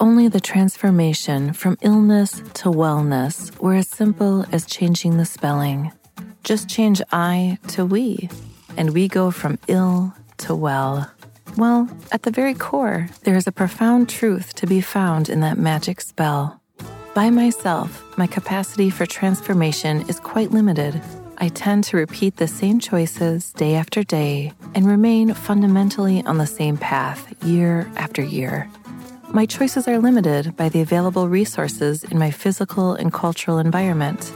Only the transformation from illness to wellness were as simple as changing the spelling. Just change I to we, and we go from ill to well. Well, at the very core, there is a profound truth to be found in that magic spell. By myself, my capacity for transformation is quite limited. I tend to repeat the same choices day after day and remain fundamentally on the same path year after year. My choices are limited by the available resources in my physical and cultural environment,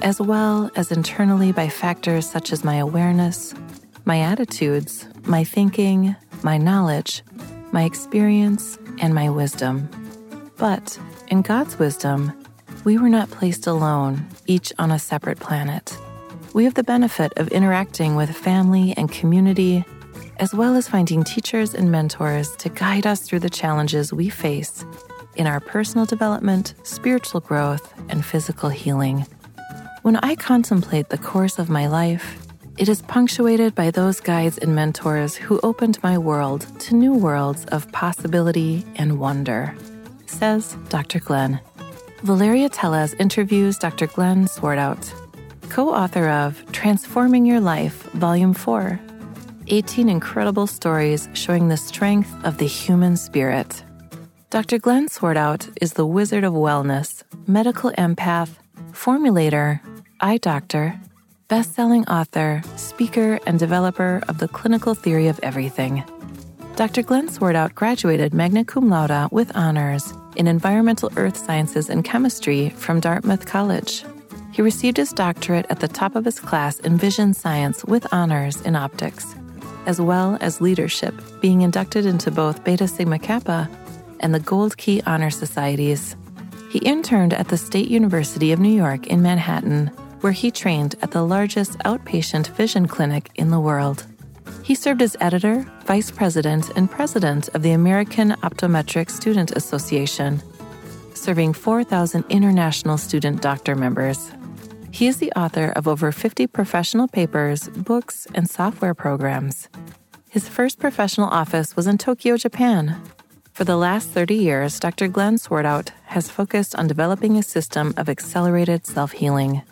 as well as internally by factors such as my awareness, my attitudes, my thinking, my knowledge, my experience, and my wisdom. But in God's wisdom, we were not placed alone, each on a separate planet. We have the benefit of interacting with family and community as well as finding teachers and mentors to guide us through the challenges we face in our personal development, spiritual growth, and physical healing. When I contemplate the course of my life, it is punctuated by those guides and mentors who opened my world to new worlds of possibility and wonder, says Dr. Glen. Valeria Teles interviews Dr. Glen Swartwout, co author of Transforming Your Life, Volume 4 18 incredible stories showing the strength of the human spirit. Dr. Glen Swartwout is the wizard of wellness, medical empath, formulator, eye doctor, best selling author, speaker, and developer of the clinical theory of everything. Dr. Glen Swartwout graduated magna cum laude with honors in environmental earth sciences and chemistry from Dartmouth College. He received his doctorate at the top of his class in vision science with honors in optics as well as leadership, being inducted into both Beta Sigma Kappa and the Gold Key Honor Societies. He interned at the State University of New York in Manhattan, where he trained at the largest outpatient vision clinic in the world. He served as editor, vice president, and president of the American Optometric Student Association, serving 4,000 international student doctor members. He is the author of over 50 professional papers, books, and software programs. His first professional office was in Tokyo, Japan. For the last 30 years, Dr. Glen Swartwout has focused on developing a system of accelerated self healing.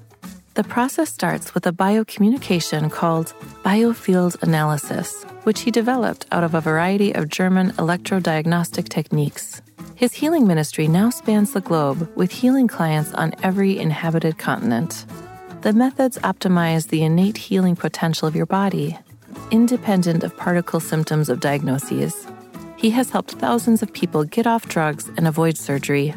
The process starts with a biocommunication called biofield analysis, which he developed out of a variety of German electrodiagnostic techniques. His healing ministry now spans the globe with healing clients on every inhabited continent. The methods optimize the innate healing potential of your body, independent of particle symptoms of diagnoses. He has helped thousands of people get off drugs and avoid surgery.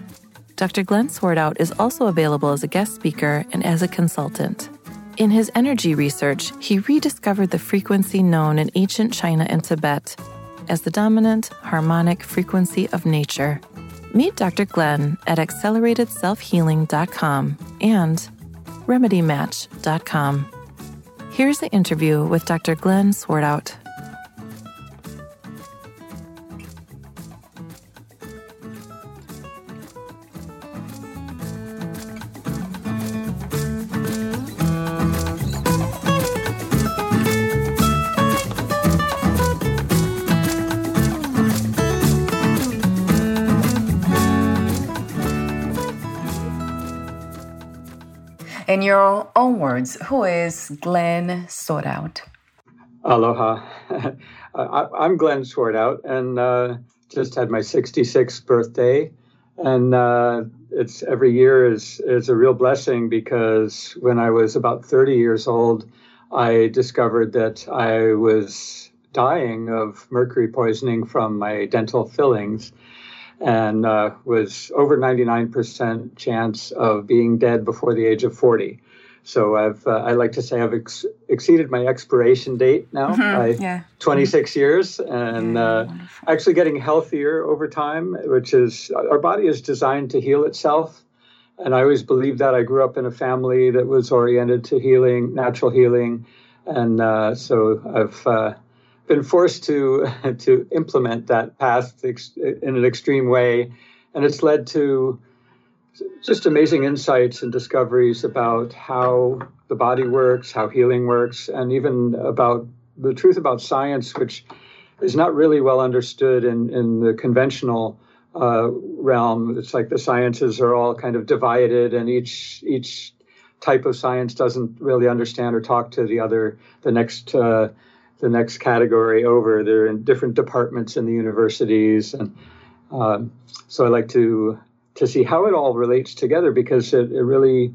Dr. Glen Swartwout is also available as a guest speaker and as a consultant. In his energy research, he rediscovered the frequency known in ancient China and Tibet as the dominant harmonic frequency of nature. Meet Dr. Glen at acceleratedselfhealing.com and remedymatch.com. Here's the interview with Dr. Glen Swartwout. In your own words, who is Glen Swartwout? Aloha. I'm Glen Swartwout and uh, just had my 66th birthday and uh, it's every year is is a real blessing because when I was about 30 years old, I discovered that I was dying of mercury poisoning from my dental fillings and uh, was over 99% chance of being dead before the age of 40. So I've uh, I like to say I've ex- exceeded my expiration date now mm-hmm. by yeah. 26 years, and yeah, uh, actually getting healthier over time. Which is our body is designed to heal itself, and I always believed that. I grew up in a family that was oriented to healing, natural healing, and uh, so I've uh, been forced to to implement that path in an extreme way, and it's led to just amazing insights and discoveries about how the body works, how healing works, and even about the truth about science, which is not really well understood in, in the conventional uh, realm. It's like the sciences are all kind of divided, and each each type of science doesn't really understand or talk to the other, the next uh, the next category over. They're in different departments in the universities, and um, so I like to to see how it all relates together because it, it really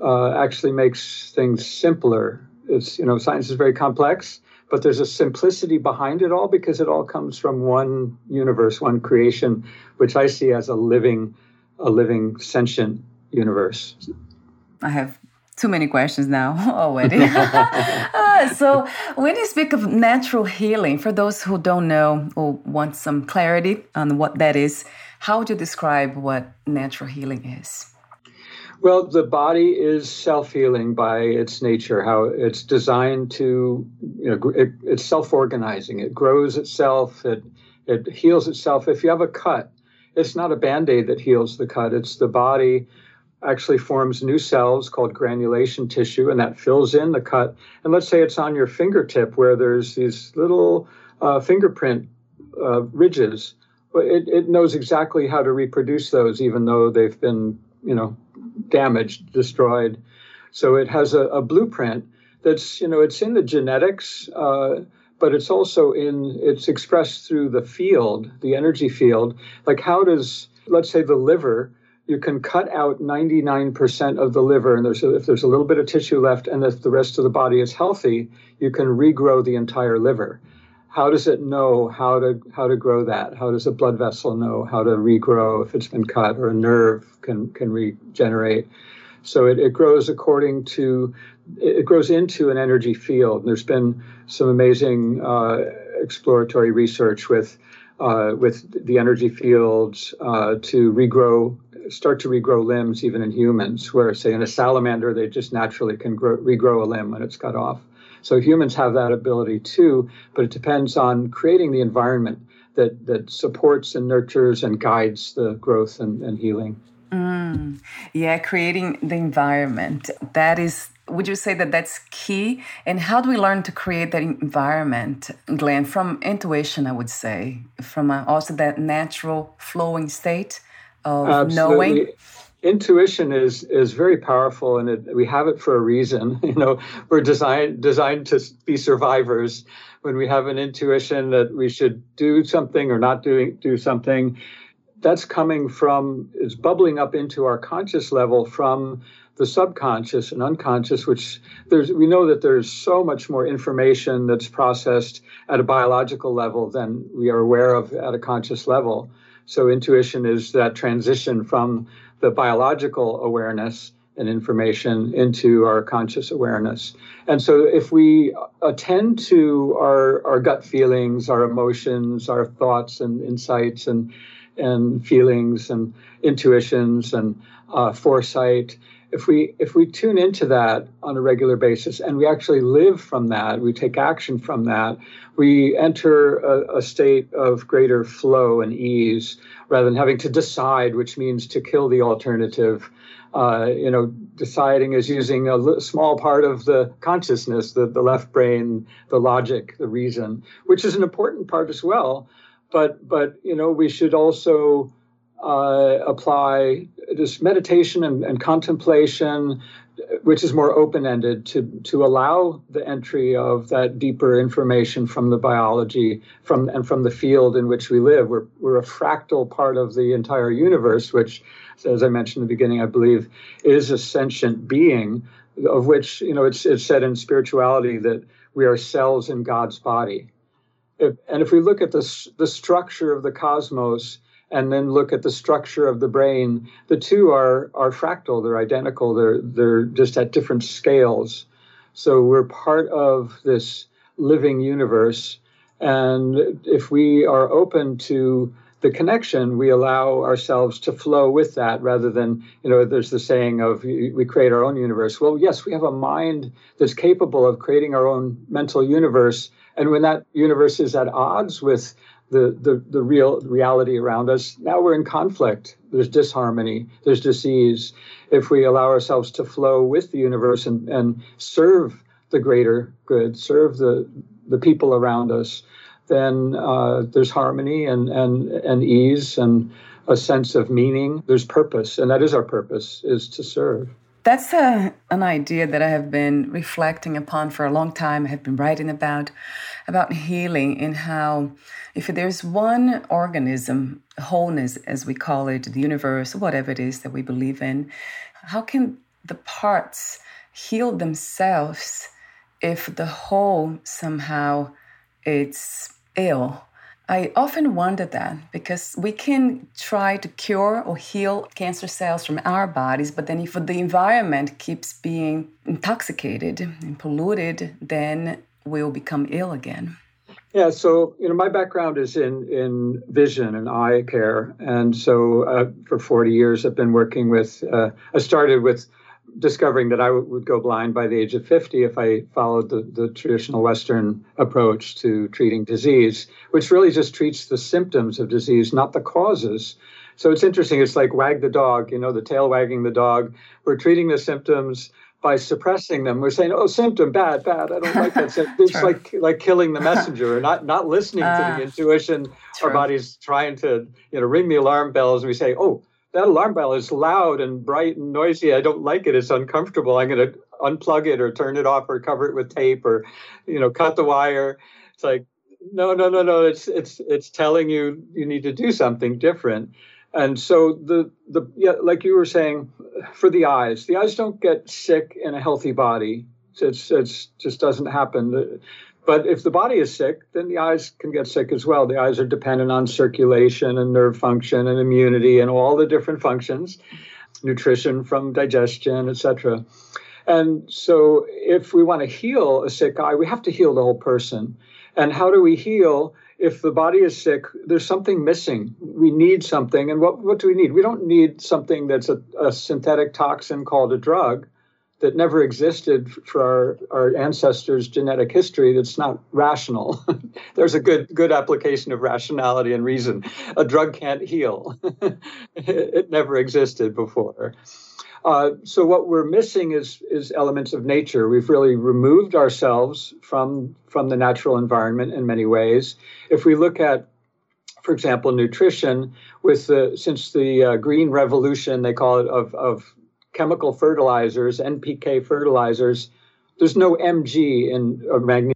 uh, actually makes things simpler. It's you know science is very complex, but there's a simplicity behind it all because it all comes from one universe, one creation, which I see as a living, a living sentient universe. I have too many questions now already. uh, so, when you speak of natural healing, for those who don't know or want some clarity on what that is, how would you describe what natural healing is? Well, the body is self healing by its nature, how it's designed to, you know, it, it's self organizing. It grows itself, it, it heals itself. If you have a cut, it's not a band aid that heals the cut, it's the body actually forms new cells called granulation tissue, and that fills in the cut. And let's say it's on your fingertip where there's these little uh, fingerprint uh, ridges it, it knows exactly how to reproduce those, even though they've been, you know, damaged, destroyed. So it has a, a blueprint that's, you know, it's in the genetics, uh, but it's also in, it's expressed through the field, the energy field. Like, how does, let's say, the liver, you can cut out 99% of the liver, and there's a, if there's a little bit of tissue left, and if the rest of the body is healthy, you can regrow the entire liver how does it know how to how to grow that? How does a blood vessel know how to regrow if it's been cut, or a nerve can can regenerate? So it, it grows according to it grows into an energy field. There's been some amazing uh, exploratory research with uh, with the energy fields uh, to regrow start to regrow limbs even in humans where say in a salamander they just naturally can grow, regrow a limb when it's cut off so humans have that ability too, but it depends on creating the environment that, that supports and nurtures and guides the growth and, and healing. Mm, yeah, creating the environment. That is, would you say that that's key? And how do we learn to create that environment, Glen? From intuition, I would say, from a, also that natural flowing state of Absolutely. knowing intuition is is very powerful and it, we have it for a reason. You know we're designed designed to be survivors. When we have an intuition that we should do something or not doing do something that's coming from is bubbling up into our conscious level from the subconscious and unconscious which there's we know that there's so much more information that's processed at a biological level than we are aware of at a conscious level so intuition is that transition from the biological awareness and information into our conscious awareness. And so if we attend to our, our gut feelings, our emotions, our thoughts and insights and and feelings and intuitions and uh, foresight, if we if we tune into that on a regular basis and we actually live from that, we take action from that, we enter a, a state of greater flow and ease rather than having to decide, which means to kill the alternative. Uh, you know, deciding is using a small part of the consciousness, the, the left brain, the logic, the reason, which is an important part as well. But but you know, we should also uh, apply this meditation and, and, contemplation which is more open-ended to to allow the entry of that deeper information from the biology from and from the field in which we live. We're we're a fractal part of the entire universe which as i mentioned in the beginning i believe is a sentient being of which you know it's it's said in spirituality that we are cells in god's body. If, and if we look at the the structure of the cosmos and then look at the structure of the brain, the two are are fractal. They're identical. They're they're just at different scales. So we're part of this living universe, and if we are open to the connection, we allow ourselves to flow with that rather than, you know, there's the saying of we create our own universe. Well, yes, we have a mind that's capable of creating our own mental universe. And when that universe is at odds with the, the, the real reality around us. Now we're in conflict. There's disharmony, there's disease. If we allow ourselves to flow with the universe and, and serve the greater good, serve the, the people around us, then uh, there's harmony and, and, and ease and a sense of meaning. There's purpose, and that is our purpose, is to serve. That's a, an idea that I have been reflecting upon for a long time. I have been writing about about healing and how if there's one organism, wholeness as we call it, the universe, whatever it is that we believe in, how can the parts heal themselves if the whole somehow it's ill? I often wonder that because we can try to cure or heal cancer cells from our bodies, but then if the environment keeps being intoxicated and polluted, then we'll become ill again. Yeah, so you know, my background is in in vision and eye care, and so uh, for 40 years I've been working with. Uh, I started with discovering that I w- would go blind by the age of 50 if I followed the, the traditional Western approach to treating disease, which really just treats the symptoms of disease, not the causes. So it's interesting. It's like wag the dog, you know, the tail wagging the dog. We're treating the symptoms by suppressing them. We're saying, "Oh, symptom, bad, bad. I don't like that." Symptom. It's like like killing the messenger, or not not listening uh, to the ah, intuition. True. Our body's trying to you know ring the alarm bells, and we say, "Oh, that alarm bell is loud and bright and noisy. I don't like it. It's uncomfortable. I'm going to unplug it or turn it off or cover it with tape or, you know, cut the wire. It's like, no, no, no, no. It's it's it's telling you you need to do something different. And so the the yeah, like you were saying, for the eyes, the eyes don't get sick in a healthy body. It's it's just doesn't happen. But if the body is sick, then the eyes can get sick as well. The eyes are dependent on circulation and nerve function and immunity and all the different functions, nutrition from digestion, etc. And so if we want to heal a sick eye, we have to heal the whole person. And how do we heal? If the body is sick, there's something missing. We need something. And what, what do we need? We don't need something that's a, a synthetic toxin called a drug that never existed for our, our ancestors' genetic history that's not rational. There's a good good application of rationality and reason. A drug can't heal. it never existed before. Uh, so what we're missing is is elements of nature. We've really removed ourselves from from the natural environment in many ways. If we look at for example, nutrition, with the since the uh, green revolution, they call it of, of chemical fertilizers, NPK fertilizers, there's no Mg in or magnesium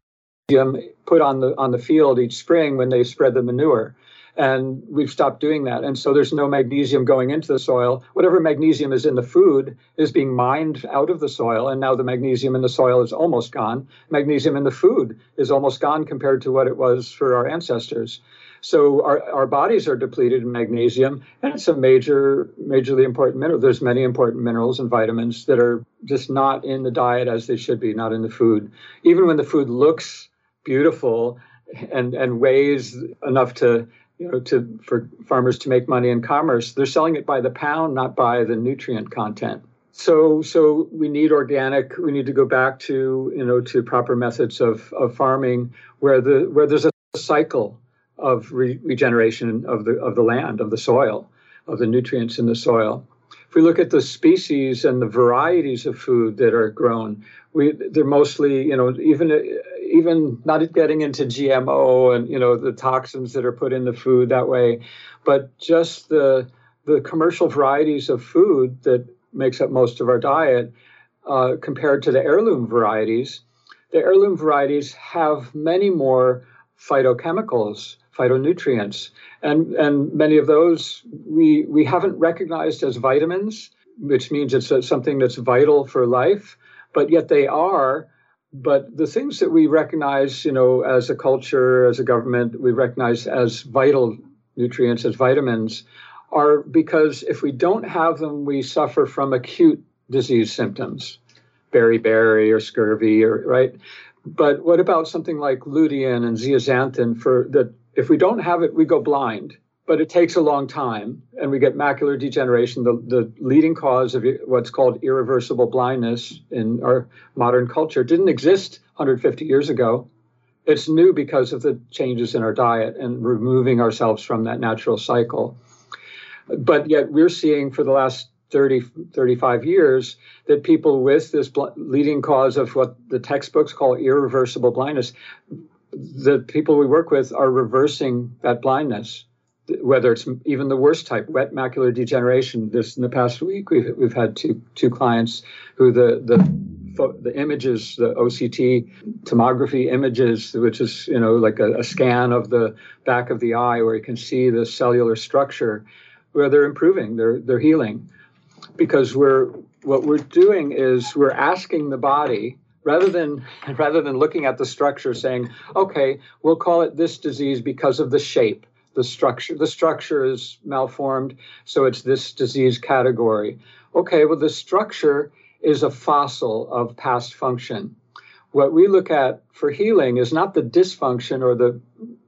put on the on the field each spring when they spread the manure. And we've stopped doing that. And so there's no magnesium going into the soil. Whatever magnesium is in the food is being mined out of the soil. And now the magnesium in the soil is almost gone. Magnesium in the food is almost gone compared to what it was for our ancestors. So our, our bodies are depleted in magnesium, and it's a major, majorly important mineral. There's many important minerals and vitamins that are just not in the diet as they should be, not in the food. Even when the food looks beautiful and and weighs enough to you know to for farmers to make money in commerce, they're selling it by the pound, not by the nutrient content so so we need organic we need to go back to you know to proper methods of, of farming where the where there's a cycle of re- regeneration of the of the land, of the soil, of the nutrients in the soil. If we look at the species and the varieties of food that are grown, we they're mostly you know even even not getting into GMO and you know the toxins that are put in the food that way, but just the the commercial varieties of food that makes up most of our diet uh, compared to the heirloom varieties, the heirloom varieties have many more phytochemicals, phytonutrients, and and many of those we we haven't recognized as vitamins, which means it's a, something that's vital for life, but yet they are. But the things that we recognize, you know, as a culture, as a government, we recognize as vital nutrients, as vitamins, are because if we don't have them, we suffer from acute disease symptoms, beriberi or scurvy, or right. But what about something like lutein and zeaxanthin for that? If we don't have it, we go blind. But it takes a long time, and we get macular degeneration, the, the leading cause of what's called irreversible blindness in our modern culture. didn't exist 150 years ago. It's new because of the changes in our diet and removing ourselves from that natural cycle. But yet, we're seeing for the last 30, 35 years that people with this bl- leading cause of what the textbooks call irreversible blindness, the people we work with are reversing that blindness, whether it's even the worst type, wet macular degeneration. This in the past week, we've, we've had two, two clients who the, the the images, the OCT tomography images, which is you know like a, a, scan of the back of the eye where you can see the cellular structure, where they're improving, they're they're healing because we're what we're doing is we're asking the body rather than rather than looking at the structure saying okay we'll call it this disease because of the shape the structure the structure is malformed so it's this disease category okay well the structure is a fossil of past function what we look at for healing is not the dysfunction or the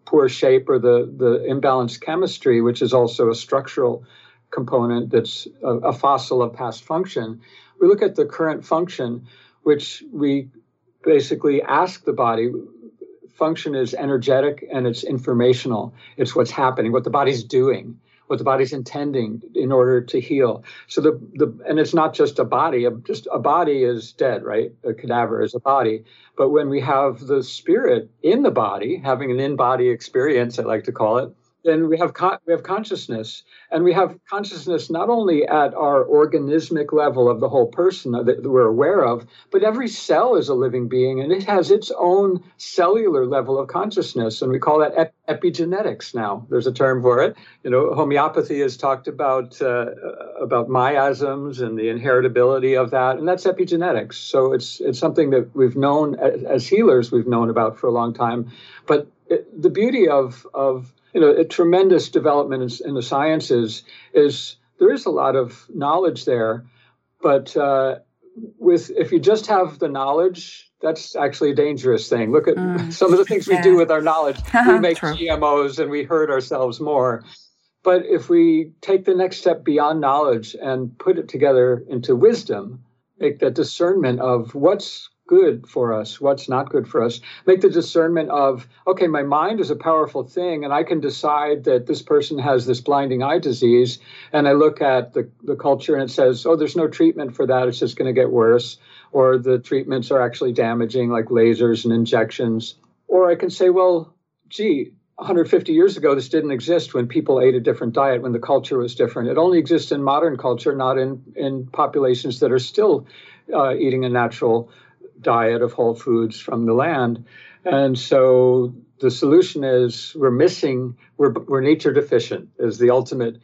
poor shape or the the imbalanced chemistry which is also a structural component that's a, a fossil of past function. We look at the current function, which we basically ask the body function is energetic and it's informational. It's what's happening, what the body's doing, what the body's intending in order to heal. So the the and it's not just a body. Just a body is dead, right? A cadaver is a body. But when we have the spirit in the body, having an in-body experience, I like to call it, then we have con- we have consciousness, and we have consciousness not only at our organismic level of the whole person that we're aware of, but every cell is a living being, and it has its own cellular level of consciousness, and we call that ep- epigenetics. Now, there's a term for it. You know, homeopathy has talked about uh, about miasms and the inheritability of that, and that's epigenetics. So it's it's something that we've known as, as healers, we've known about for a long time, but it, the beauty of of you know, a tremendous development in, in, the sciences is there is a lot of knowledge there, but uh, with if you just have the knowledge, that's actually a dangerous thing. Look at mm, some of the things yeah. we do with our knowledge. we make True. GMOs and we hurt ourselves more. But if we take the next step beyond knowledge and put it together into wisdom, make that discernment of what's good for us, what's not good for us. Make the discernment of, okay, my mind is a powerful thing, and I can decide that this person has this blinding eye disease. And I look at the, the culture and it says, oh, there's no treatment for that. It's just going to get worse. Or the treatments are actually damaging, like lasers and injections. Or I can say, well, gee, 150 years ago, this didn't exist when people ate a different diet, when the culture was different. It only exists in modern culture, not in, in populations that are still uh, eating a natural diet of whole foods from the land. And so the solution is we're missing, we're, we're nature deficient, is the ultimate,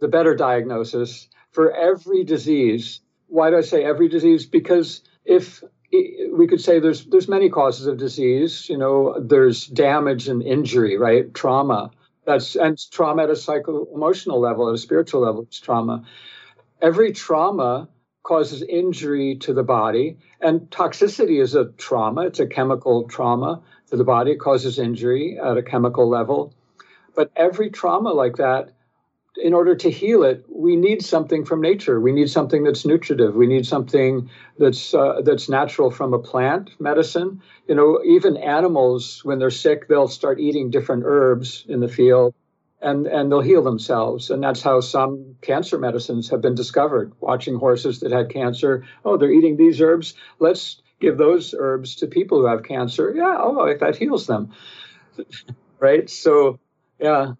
the better diagnosis for every disease. Why do I say every disease? Because if we could say there's there's many causes of disease, you know, there's damage and injury, right? Trauma. That's and trauma at a psycho emotional level, at a spiritual level, it's trauma. Every trauma causes injury to the body. And toxicity is a trauma, it's a chemical trauma to the body. It causes injury at a chemical level. But every trauma like that, in order to heal it, we need something from nature. We need something that's nutritive. We need something that's uh, that's natural from a plant medicine. You know, even animals, when they're sick, they'll start eating different herbs in the field and, and they'll heal themselves. And that's how some cancer medicines have been discovered. Watching horses that had cancer, oh, they're eating these herbs. Let's give those herbs to people who have cancer. Yeah, oh, that heals them. right? So, yeah.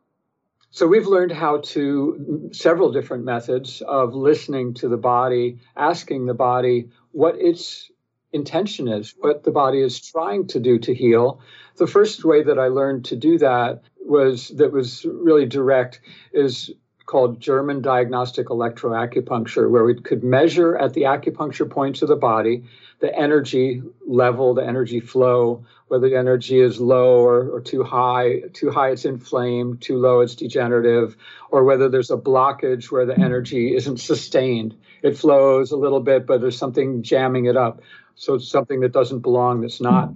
So we've learned how to several different methods of listening to the body, asking the body what its intention is, what the body is trying to do to heal. The first way that I learned to do that was that was really direct is called German diagnostic electroacupuncture, where we could measure at the acupuncture points of the body the energy level, the energy flow, whether the energy is low or, or too high. Too high, it's inflamed. Too low, it's degenerative. Or whether there's a blockage where the energy isn't sustained. It flows a little bit, but there's something jamming it up. So it's something that doesn't belong, that's not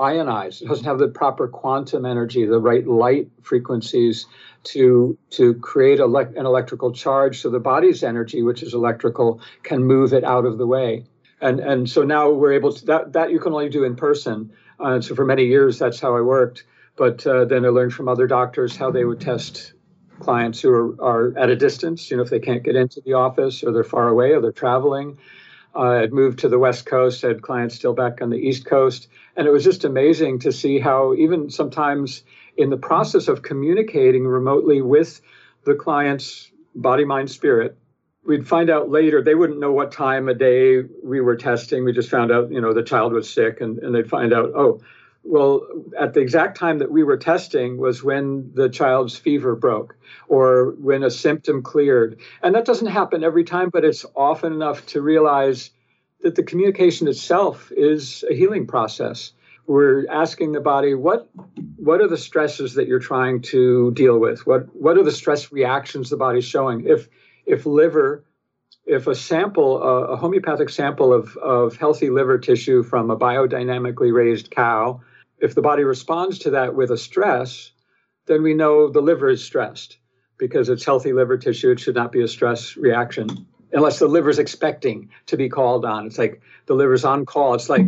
ionized. It doesn't have the proper quantum energy, the right light frequencies to to create ele- an electrical charge so the body's energy which is electrical can move it out of the way. And and so now we're able to that that you can only do in person. Uh, so for many years that's how i worked. But uh, then i learned from other doctors how they would test clients who are, are at a distance you know if they can't get into the office or they're far away or they're traveling uh, I'd moved to the West Coast, had clients still back on the East Coast. And it was just amazing to see how, even sometimes in the process of communicating remotely with the client's body, mind, spirit, we'd find out later they wouldn't know what time of day we were testing. We just found out, you know, the child was sick, and, and they'd find out, oh, well, at the exact time that we were testing was when the child's fever broke or when a symptom cleared. And that doesn't happen every time, but it's often enough to realize that the communication itself is a healing process. We're asking the body, what what are the stresses that you're trying to deal with? What what are the stress reactions the body's showing? If if liver if a sample, a homeopathic sample of, of healthy liver tissue from a biodynamically raised cow if the body responds to that with a stress, then we know the liver is stressed because it's healthy liver tissue. It should not be a stress reaction unless the liver's expecting to be called on. It's like the liver's on call. It's like,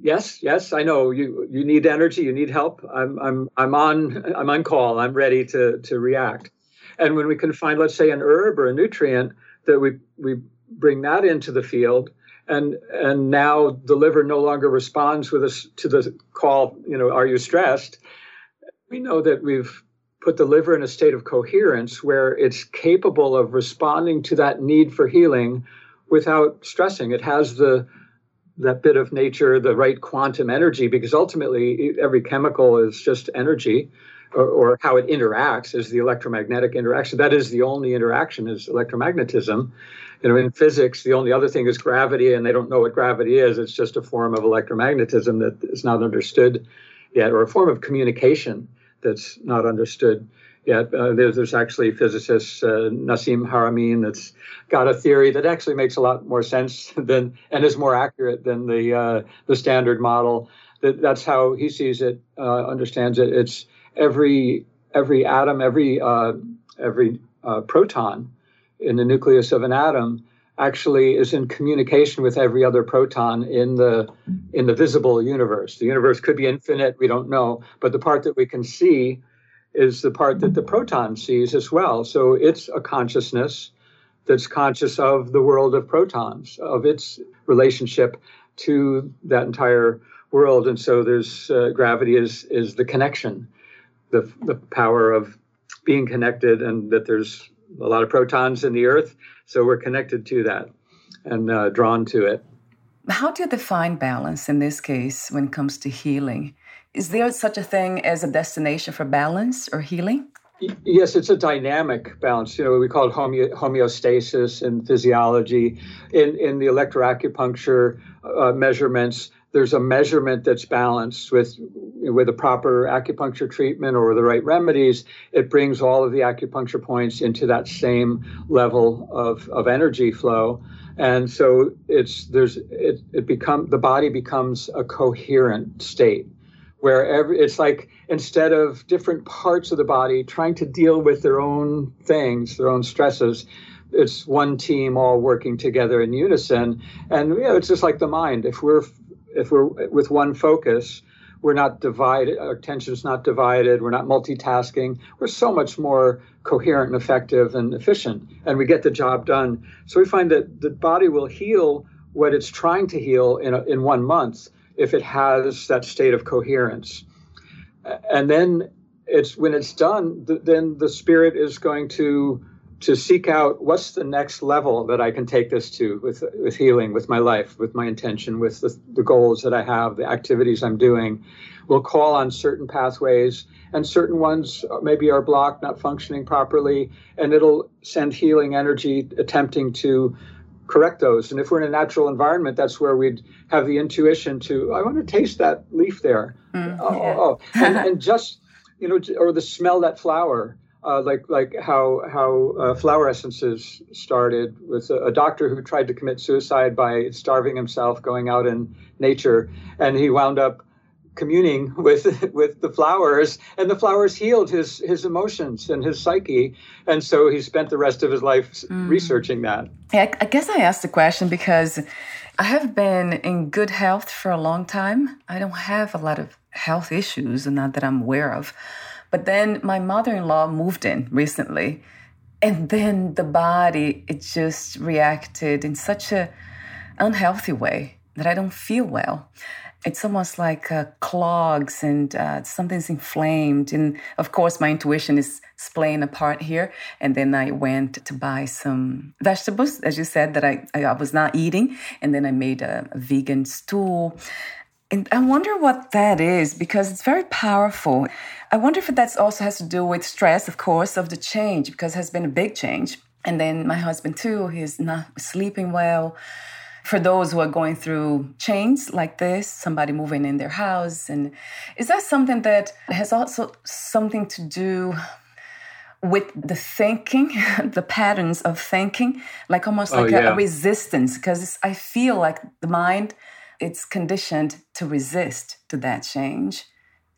yes, yes, I know you you need energy, you need help. I'm I'm I'm on I'm on call. I'm ready to to react. And when we can find, let's say, an herb or a nutrient that we we bring that into the field, and and now the liver no longer responds with us to the call you know are you stressed? We know that we've put the liver in a state of coherence where it's capable of responding to that need for healing without stressing. It has the that bit of nature the right quantum energy because ultimately every chemical is just energy or, how it interacts is the electromagnetic interaction that is the only interaction is electromagnetism you know, in physics, the only other thing is gravity, and they don't know what gravity is. It's just a form of electromagnetism that is not understood yet, or a form of communication that's not understood yet. Uh, there's, there's actually physicist uh, Nassim Haramein that's got a theory that actually makes a lot more sense than and is more accurate than the uh, the standard model. That that's how he sees it, uh, understands it. It's every every atom, every uh, every uh, proton in the nucleus of an atom actually is in communication with every other proton in the in the visible universe. The universe could be infinite, we don't know, but the part that we can see is the part that the proton sees as well. So it's a consciousness that's conscious of the world of protons, of its relationship to that entire world. And so there's uh, gravity is is the connection, the the power of being connected, and that there's a lot of protons in the Earth, so we're connected to that and uh, drawn to it. How do you define balance in this case when it comes to healing? Is there such a thing as a destination for balance or healing? Yes, it's a dynamic balance. You know, we call it homeo- homeostasis in physiology. In in the electroacupuncture uh, measurements, there's a measurement that's balanced with with a proper acupuncture treatment or the right remedies it brings all of the acupuncture points into that same level of, of energy flow. And so it's there's it, it become the body becomes a coherent state where every it's like instead of different parts of the body trying to deal with their own things their own stresses it's one team all working together in unison. And you know it's just like the mind. If we're if we're with one focus, we're not divided, our attention's not divided, we're not multitasking. We're so much more coherent and effective and efficient, and we get the job done. So we find that the body will heal what it's trying to heal in, a, in one month if it has that state of coherence. And then it's when it's done, th- then the spirit is going to to seek out what's the next level that I can take this to with with healing, with my life, with my intention, with the, the goals that I have, the activities I'm doing. We'll call on certain pathways, and certain ones maybe are blocked, not functioning properly, and it'll send healing energy attempting to correct those. And if we're in a natural environment, that's where we'd have the intuition to, I want to taste that leaf there. Mm, oh, yeah. oh, oh. And, and, just, you know, or the smell that flower. Uh, like like how how uh, flower essences started with a, a, doctor who tried to commit suicide by starving himself, going out in nature, and he wound up communing with with the flowers and the flowers healed his his emotions and his psyche. And so he spent the rest of his life mm. researching that. Yeah, I guess I asked the question because I have been in good health for a long time. I don't have a lot of health issues and not that I'm aware of but then my mother-in-law moved in recently and then the body it just reacted in such a unhealthy way that I don't feel well it's almost like uh, clogs and uh, something's inflamed. And of course, my intuition is playing apart here. And then I went to buy some vegetables, as you said, that I, I was not eating. And then I made a, a vegan stew. And I wonder what that is because it's very powerful. I wonder if that also has to do with stress, of course, of the change, because it has been a big change. And then my husband, too, he's not sleeping well for those who are going through change like this, somebody moving in their house. And is that something that has also something to do with the thinking, the patterns of thinking, like almost oh, like yeah. a, a, resistance? Because I feel like the mind, it's conditioned to resist to that change.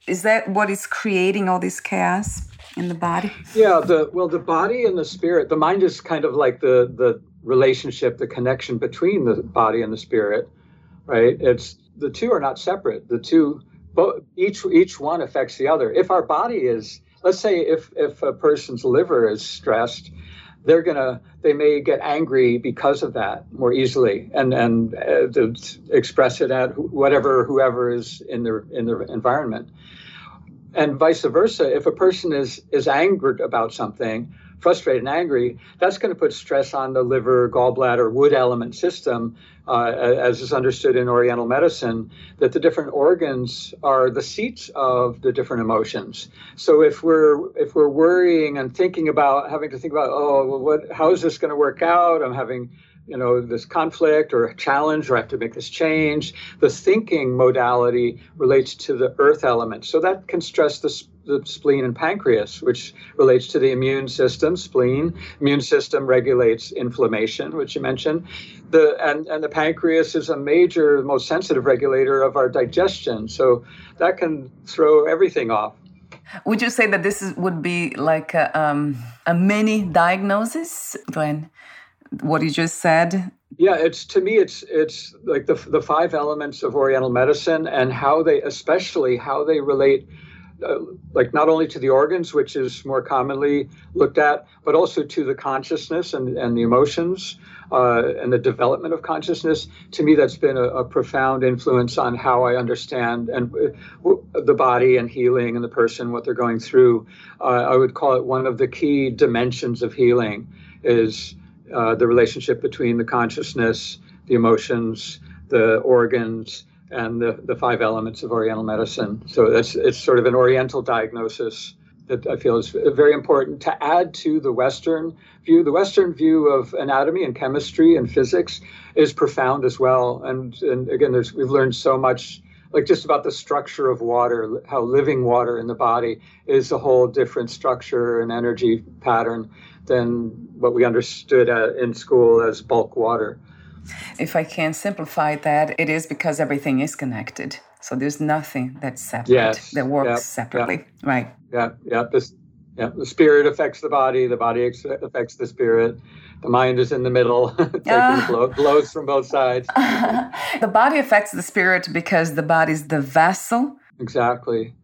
Is that what is creating all this chaos in the body? Yeah, the well, the body and the spirit. The mind is kind of like the the relationship, the connection between the body and the spirit, right? It's the two are not separate. The two, both, each each one affects the other. If our body is, let's say, if if a person's liver is stressed, they're gonna they may get angry because of that more easily and and uh, express it at whatever whoever is in their in their environment. And vice versa if a person is is angered about something frustrated and angry, that's going to put stress on the liver, gallbladder, wood element system, uh, as is understood in Oriental medicine, that the different organs are the seats of the different emotions. So if we're if we're worrying and thinking about having to think about, oh, what, how is this going to work out? I'm having you know this conflict or challenge or I have to make this change. The thinking modality relates to the earth element, so that can stress the, the spleen and pancreas, which relates to the immune system. Spleen, immune system regulates inflammation, which you mentioned. The and and the pancreas is a major, most sensitive regulator of our digestion, so that can throw everything off. Would you say that this is, would be like a, um, a mini diagnosis, Glen? what you just said? Yeah, it's to me, it's it's like the the five elements of Oriental medicine and how they, especially how they relate. Uh, like not only to the organs, which is more commonly looked at, but also to the consciousness and, and the emotions uh, and the development of consciousness. To me, that's been a, a profound influence on how I understand and uh, the body and healing and the person, what they're going through. Uh, I would call it one of the key dimensions of healing is uh, the relationship between the consciousness, the emotions, the organs, and the, the five elements of Oriental medicine. So that's it's sort of an Oriental diagnosis that I feel is very important to add to the Western view. The Western view of anatomy and chemistry and physics is profound as well. And, and again, there's, we've learned so much, like just about the structure of water, how living water in the body is a whole different structure and energy pattern than what we understood in school as bulk water. If I can simplify that, it is because everything is connected. So there's nothing that's separate yes. that works yep. separately, yep. right? Yeah, yeah. This, yeah. The spirit affects the body. The body ex- affects the spirit. The mind is in the middle, taking uh, blow, blows from both sides. the body affects the spirit because the body is the vessel. Exactly.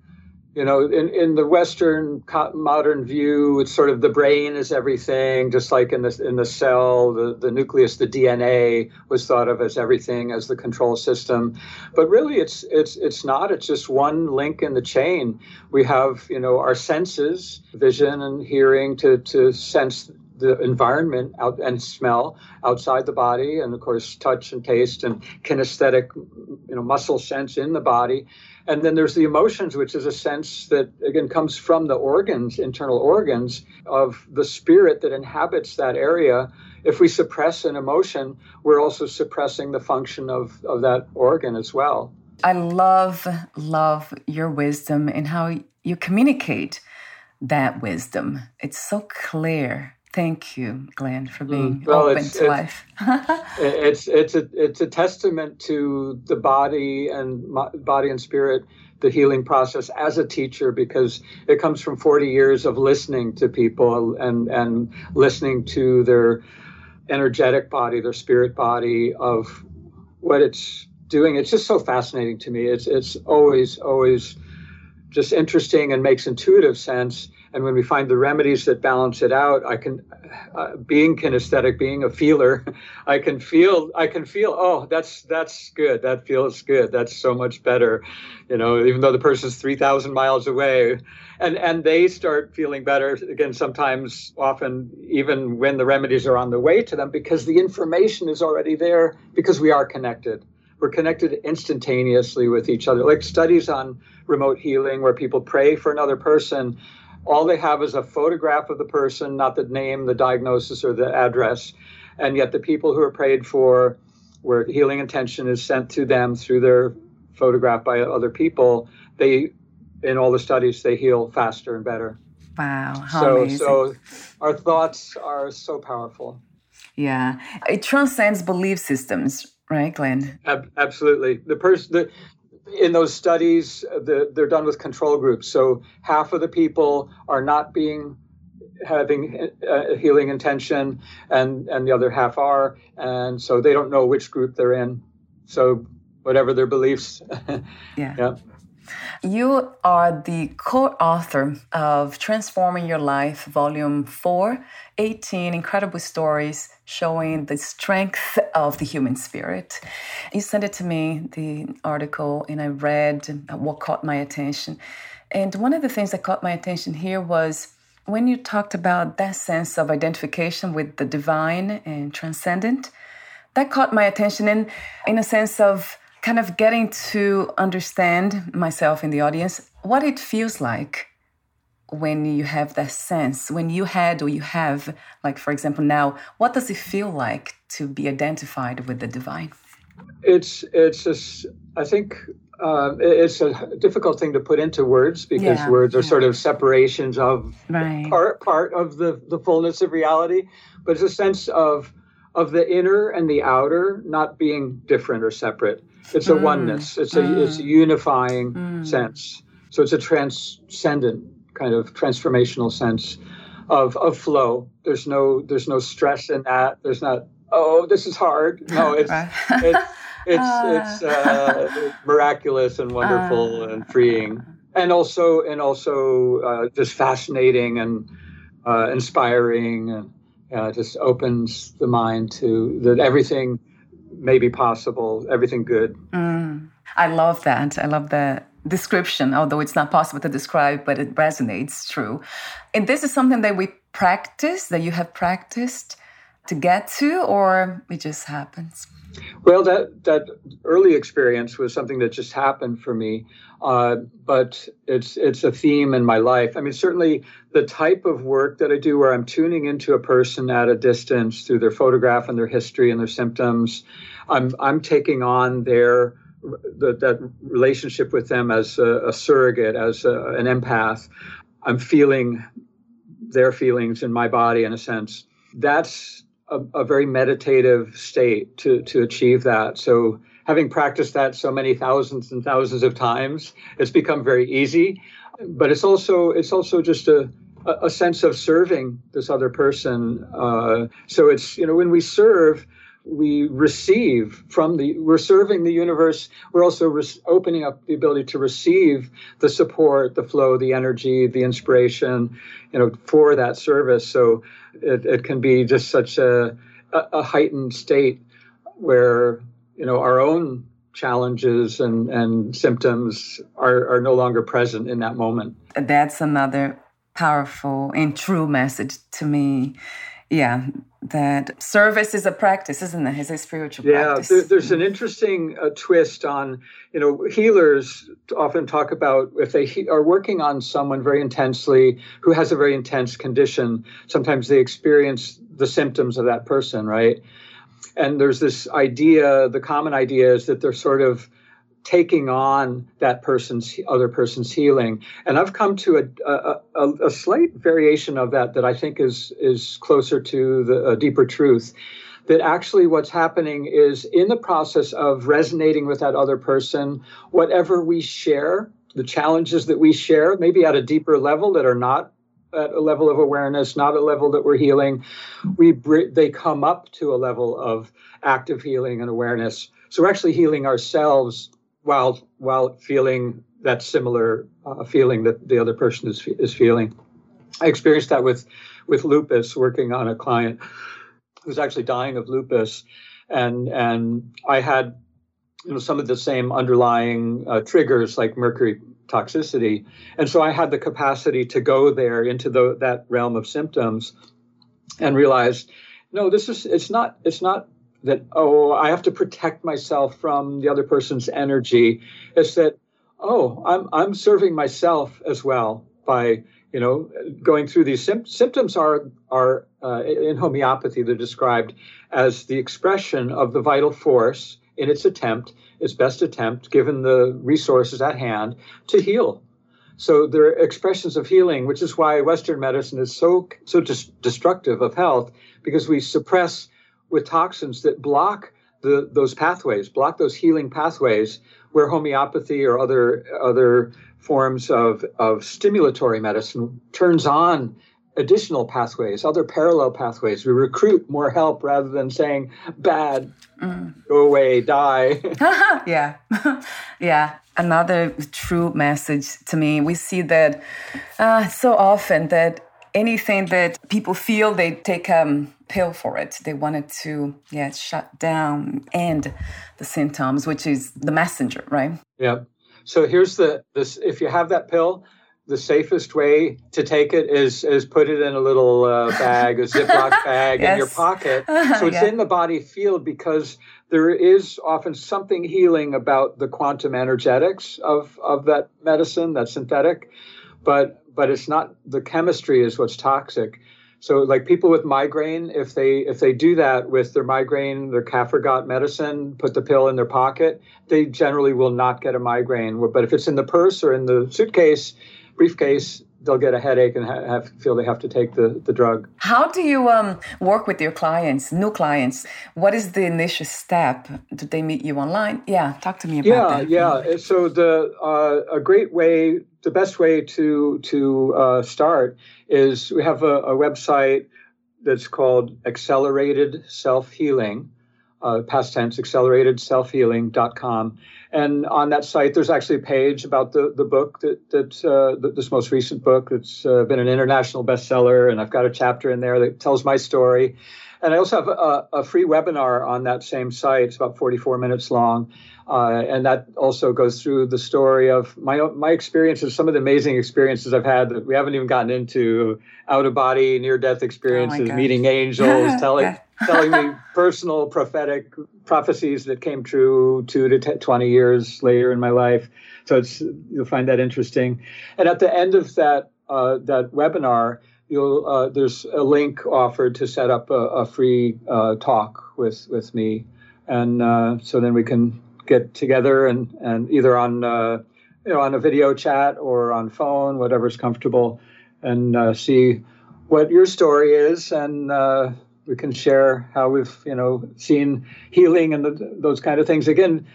You know, in, in the Western modern view, it's sort of the brain is everything, just like in the in the cell, the, the nucleus, the DNA was thought of as everything, as the control system. But really, it's it's it's not. It's just one link in the chain. We have, you know, our senses, vision and hearing, to to sense the environment out and smell outside the body and of course touch and taste and kinesthetic you know muscle sense in the body and then there's the emotions, which is a sense that, again, comes from the organs, internal organs of the spirit that inhabits that area. If we suppress an emotion, we're also suppressing the function of, of that organ as well. I love, love your wisdom and how you communicate that wisdom. It's so clear Thank you, Glen, for mm, being well, open it's, to it's, life. it's it's a it's a testament to the body and body and spirit, the healing process as a teacher because it comes from 40 years of listening to people and and listening to their energetic body, their spirit body of what it's doing. It's just so fascinating to me. It's it's always always just interesting and makes intuitive sense and when we find the remedies that balance it out i can uh, being kinesthetic being a feeler i can feel i can feel oh that's that's good. That feels good. That's so much better you know even though the person's 3000 miles away. And and they start feeling better again sometimes often even when the remedies are on the way to them because the information is already there because we are connected. We're connected instantaneously with each other. Like studies on remote healing where people pray for another person all they have is a photograph of the person, not the name, the diagnosis, or the address. And yet, the people who are prayed for, where healing intention is sent to them through their photograph by other people, they, in all the studies, they heal faster and better. Wow. so, amazing. so our thoughts are so powerful. Yeah. It transcends belief systems, right, Glen? Ab- absolutely. The person, the, in those studies, the, they're done with control groups. So half of the people are not being having a healing intention, and and the other half are, and so they don't know which group they're in. So whatever their beliefs. yeah. yeah. You are the co author of Transforming Your Life, Volume 4 18 Incredible Stories Showing the Strength of the Human Spirit. You sent it to me, the article, and I read what caught my attention. And one of the things that caught my attention here was when you talked about that sense of identification with the divine and transcendent. That caught my attention in, in a sense of kind of getting to understand myself in the audience, what it feels like when you have that sense, when you had or you have, like for example, now, what does it feel like to be identified with the divine? It's it's just I think uh, it's a difficult thing to put into words because yeah, words are yeah. sort of separations of right. part part of the the fullness of reality, but it's a sense of of the inner and the outer not being different or separate. It's a mm. oneness. It's a mm. it's a unifying mm. sense. So it's a transcendent kind of transformational sense of of flow. There's no there's no stress in that. There's not oh this is hard. No, it's it's it's uh. it's uh, miraculous and wonderful uh. and freeing, and also and also uh, just fascinating and uh, inspiring and uh, just opens the mind to that everything may be possible, everything good. Mm. I love that. I love the description, although it's not possible to describe, but it resonates true. And this is something that we practice, that you have practiced to get to, or it just happens? Well, that that early experience was something that just happened for me, uh, but it's it's a theme in my life. I mean, certainly the type of work that I do, where I'm tuning into a person at a distance through their photograph and their history and their symptoms, I'm I'm taking on their the, that relationship with them as a, a surrogate, as a, an empath. I'm feeling their feelings in my body, in a sense. That's a, a, very meditative state to to achieve that. So having practiced that so many thousands and thousands of times, it's become very easy. But it's also it's also just a a sense of serving this other person. Uh, so it's you know when we serve, we receive from the we're serving the universe we're also opening up the ability to receive the support the flow the energy the inspiration you know for that service so it, it can be just such a, a, heightened state where you know our own challenges and, and symptoms are, are no longer present in that moment. That's another powerful and true message to me. Yeah, that service is a practice, isn't it? It's a spiritual yeah, practice. Yeah, there, there's an interesting uh, twist on, you know, healers often talk about if they he- are working on someone very intensely who has a very intense condition, sometimes they experience the symptoms of that person, right? and there's this idea the common idea is that they're sort of taking on that person's other person's healing and i've come to a, a, a, slight variation of that that i think is is closer to the deeper truth that actually what's happening is in the process of resonating with that other person whatever we share the challenges that we share maybe at a deeper level that are not at a level of awareness, not a level that we're healing. We they come up to a level of active healing and awareness. So we're actually healing ourselves while while feeling that similar uh, feeling that the other person is is feeling. I experienced that with with lupus, working on a client who's actually dying of lupus, and and I had you know some of the same underlying uh, triggers like mercury toxicity. And so I had the capacity to go there into the, that realm of symptoms and realized, no, this is, it's not, it's not that, oh, I have to protect myself from the other person's energy. It's that, oh, I'm, I'm serving myself as well by, you know, going through these sim- symptoms are, are uh, in homeopathy, they're described as the expression of the vital force in its attempt, its best attempt, given the resources at hand, to heal. So there are expressions of healing, which is why Western medicine is so so dis- destructive of health, because we suppress with toxins that block the, those pathways, block those healing pathways, where homeopathy or other other forms of, of stimulatory medicine turns on additional pathways, other parallel pathways. We recruit more help rather than saying, bad, mm. go away, die. yeah. yeah. Another true message to me. We see that uh, so often that anything that people feel, they take a um, pill for it. They want it to, yeah, shut down, end the symptoms, which is the messenger, right? Yeah. So here's the this if you have that pill, the safest way to take it is is put it in a little uh, bag, a Ziploc bag yes. in your pocket, so it's yeah. in the body field because there is often something healing about the quantum energetics of of that medicine, that synthetic, but but it's not the chemistry is what's toxic. So like people with migraine, if they if they do that with their migraine, their Cafergot medicine, put the pill in their pocket, they generally will not get a migraine. But if it's in the purse or in the suitcase, briefcase, they'll get a headache and have feel they have to take the, the drug. How do you um, work with your clients, new clients? What is the initial step? Do they meet you online? Yeah, talk to me about yeah, that. Yeah, yeah. So the uh, a great way, the best way to to uh, start is we have a, a website that's called Accelerated Self Healing uh, past tense, accelerated self healing.com And on that site, there's actually a page about the, the book that, that uh, this most recent book that's uh, been an international bestseller. And I've got a chapter in there that tells my story. And I also have a, a free webinar on that same site. It's about 44 minutes long. Uh, and that also goes through the story of my my experiences, some of the amazing experiences I've had that we haven't even gotten into out of body, near death experiences, oh meeting angels, telling telling me personal prophetic prophecies that came true two to t- 20 years later in my life. So it's you'll find that interesting. And at the end of that uh, that webinar, you'll uh, there's a link offered to set up a, a free uh, talk with with me, and uh, so then we can get together and and either on uh, you know on a video chat or on phone, whatever's comfortable, and uh, see what your story is and we can share how we've you know seen healing and the, those kind of things. Again,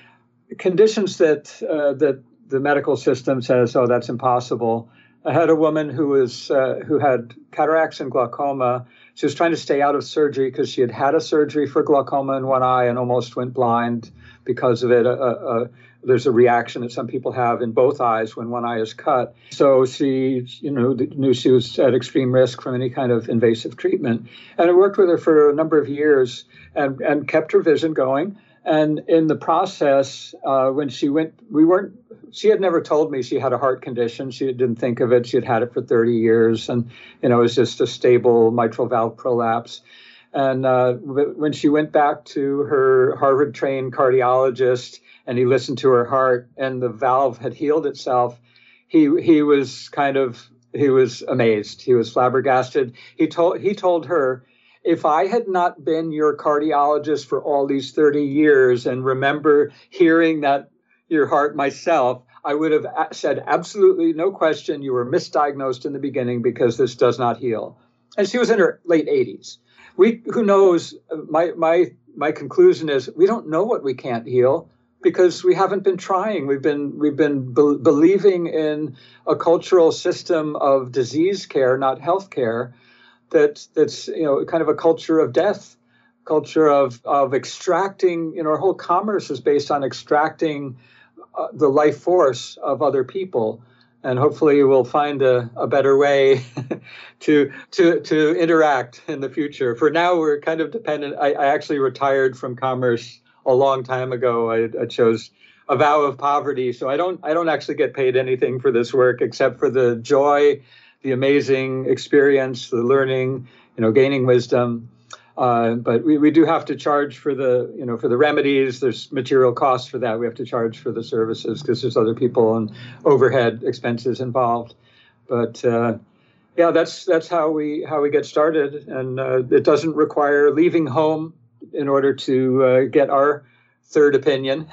conditions that uh, that the medical system says, oh, that's impossible. I had a woman who was uh, who had cataracts and glaucoma. She was trying to stay out of surgery because she had had a surgery for glaucoma in one eye and almost went blind because of it. Uh, uh, there's a reaction that some people have in both eyes when one eye is cut. So she, you know, knew she was at extreme risk from any kind of invasive treatment, and I worked with her for a number of years and and kept her vision going. And in the process, uh, when she went, we weren't. She had never told me she had a heart condition. She didn't think of it. She had had it for 30 years, and you know, it was just a stable mitral valve prolapse. And uh, when she went back to her Harvard-trained cardiologist, and he listened to her heart, and the valve had healed itself, he he was kind of he was amazed. He was flabbergasted. He told he told her if I had not been your cardiologist for all these 30 years and remember hearing that your heart myself, I would have uh, said absolutely no question you were misdiagnosed in the beginning because this does not heal. And she was in her late 80s. We who knows uh, my my my conclusion is we don't know what we can't heal because we haven't been trying. We've been we've been be- believing in a cultural system of disease care, not health care, that that's you know kind of a culture of death culture of of extracting you know our whole commerce is based on extracting uh, the life force of other people. And hopefully we'll find a, a better way to to to interact in the future. For now we're kind of dependent i, I actually retired from commerce a long time ago. I, I chose a vow of poverty. So i don't i don't actually get paid anything for this work except for the joy the amazing experience, the learning, you know, gaining wisdom. Uh, but we, we do have to charge for the you know for the remedies. There's material costs for that. We have to charge for the services because there's other people and overhead expenses involved. But uh, yeah, that's that's how we how we get started, and uh, it doesn't require leaving home in order to uh, get our third opinion,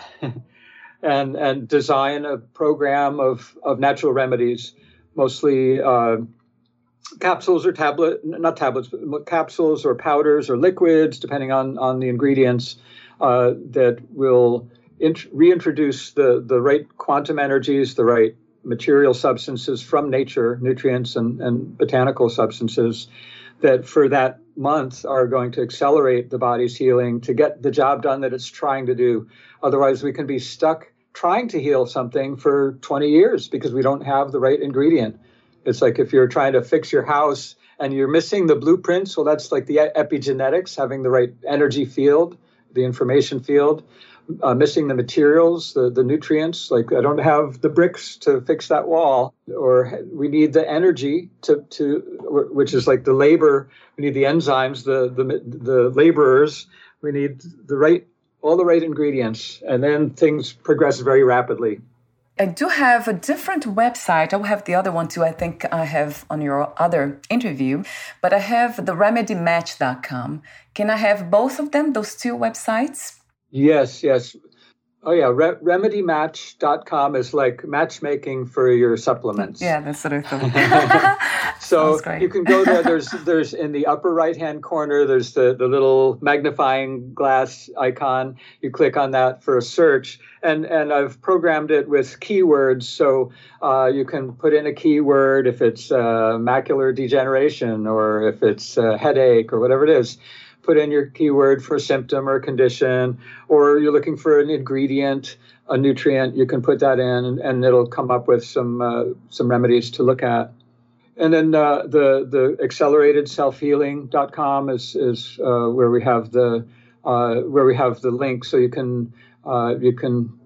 and and design a program of of natural remedies mostly uh, capsules or tablet, not tablets, but capsules or powders or liquids, depending on, on the ingredients, uh, that will int- reintroduce the, the right quantum energies, the right material substances from nature, nutrients and, and botanical substances that for that month are going to accelerate the body's healing to get the job done that it's trying to do. Otherwise, we can be stuck trying to heal something for 20 years because we don't have the right ingredient. It's like if you're trying to fix your house and you're missing the blueprints, well, that's like the epigenetics, having the right energy field, the information field, uh, missing the materials, the, the nutrients. Like I don't have the bricks to fix that wall, or we need the energy to, to which is like the labor. We need the enzymes, the, the, the laborers. We need the right all the right ingredients, and then things progress very rapidly. I do have a different website. I will have the other one too. I think I have on your other interview, but I have the remedymatch.com. Can I have both of them, those two websites? Yes, yes. Oh yeah, Re- remedymatch.com is like matchmaking for your supplements. Yeah, that's what I thought. so you can go there. There's there's in the upper right hand corner. There's the the little magnifying glass icon. You click on that for a search, and and I've programmed it with keywords. So uh, you can put in a keyword if it's uh, macular degeneration or if it's a headache or whatever it is put in your keyword for symptom or condition, or you're looking for an ingredient, a nutrient, you can put that in, and, and it'll come up with some uh, some remedies to look at. And then uh, the the accelerated self healing.com is is uh, where we have the uh, where we have the link, so you can uh, you can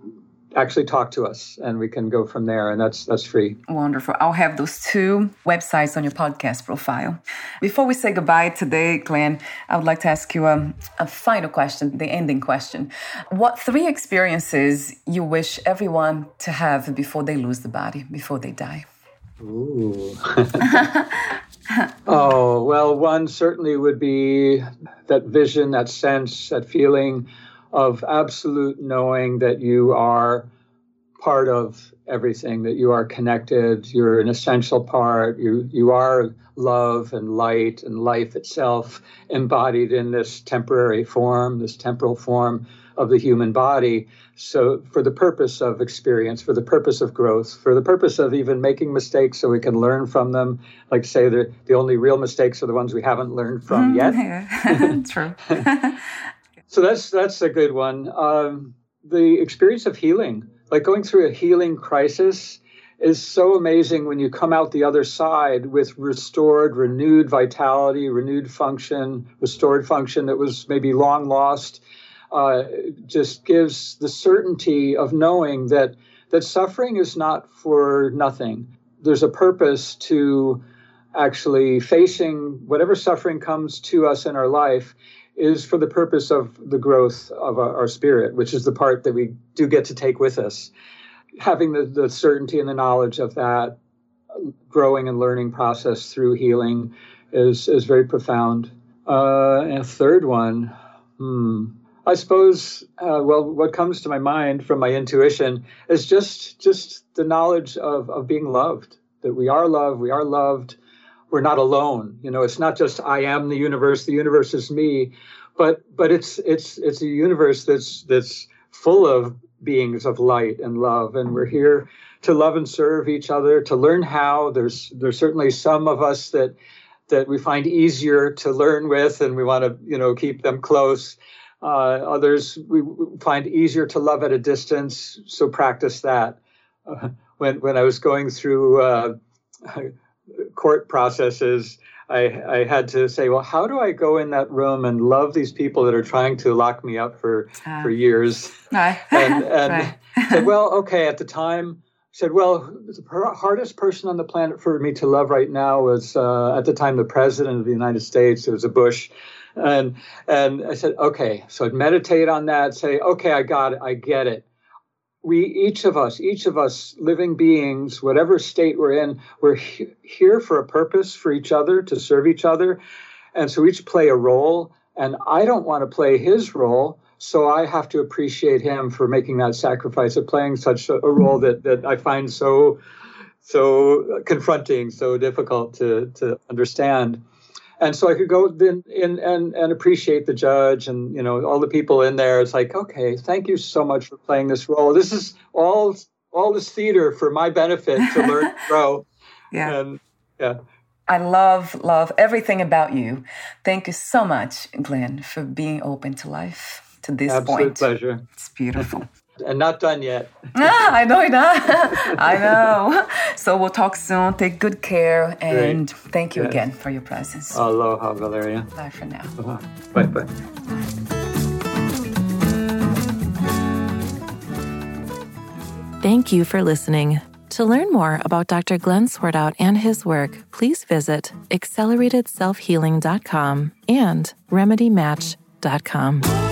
actually talk to us and we can go from there. And that's that's free. Wonderful. I'll have those two websites on your podcast profile. Before we say goodbye today Glen i would like to ask you a, a final question the ending question. What three experiences you wish everyone to have before they lose the body before they die? Ooh. oh well one certainly would be that vision that sense that feeling of absolute knowing that you are part of everything, that you are connected, you're an essential part, you, you are love and light and life itself embodied in this temporary form, this temporal form of the human body. So, for the purpose of experience, for the purpose of growth, for the purpose of even making mistakes so we can learn from them. Like, say, the, the only real mistakes are the ones we haven't learned from mm, yet. True. so, that's, that's a good one. Um, the experience of healing, like going through a healing crisis, is so amazing when you come out the other side with restored, renewed vitality, renewed function, restored function that was maybe long lost. Uh, just gives the certainty of knowing that that suffering is not for nothing. There's a purpose to actually facing whatever suffering comes to us in our life is for the purpose of the growth of our, our spirit, which is the part that we do get to take with us having the, the certainty and the knowledge of that growing and learning process through healing is is very profound. Uh, and a third one, hmm, I suppose. Uh, well, what comes to my mind from my intuition is just just the knowledge of of being loved. That we are loved. We are loved. We're not alone. You know, it's not just I am the universe. The universe is me, but but it's it's it's a universe that's that's full of beings of light and love and we're here to love and serve each other to learn how there's there's certainly some of us that that we find easier to learn with and we want to you know keep them close uh, others we find easier to love at a distance so practice that uh, when when i was going through uh, court processes I, I had to say, well, how do I go in that room and love these people that are trying to lock me up for uh, for years? and and said, well, okay. At the time, said, well, the hardest person on the planet for me to love right now was uh, at the time the president of the United States. It was a Bush, and and I said, okay. So I'd meditate on that. Say, okay, I got it. I get it we each of us each of us living beings whatever state we're in we're he- here for a purpose for each other to serve each other. And so each play a role and i don't want to play his role so i have to appreciate him for making that sacrifice of playing such a, a role that, that i find so so confronting so difficult to to understand and so I could go in, in and and appreciate the judge and you know all the people in there. It's like, okay, thank you so much for playing this role. This is all all this theater for my benefit to learn to grow. Yeah. And yeah. I love, love everything about you. Thank you so much, Glen, for being open to life to this point. Absolute point. pleasure. It's beautiful. and not done yet. ah, I know it. I know. So we'll talk soon. Take good care, and Great. thank you yes. again for your presence. Aloha, Valeria. Bye for now. Bye bye. Thank you for listening. To learn more about Dr. Glen Swartwout and his work, please visit acceleratedselfhealing.com and remedymatch.com.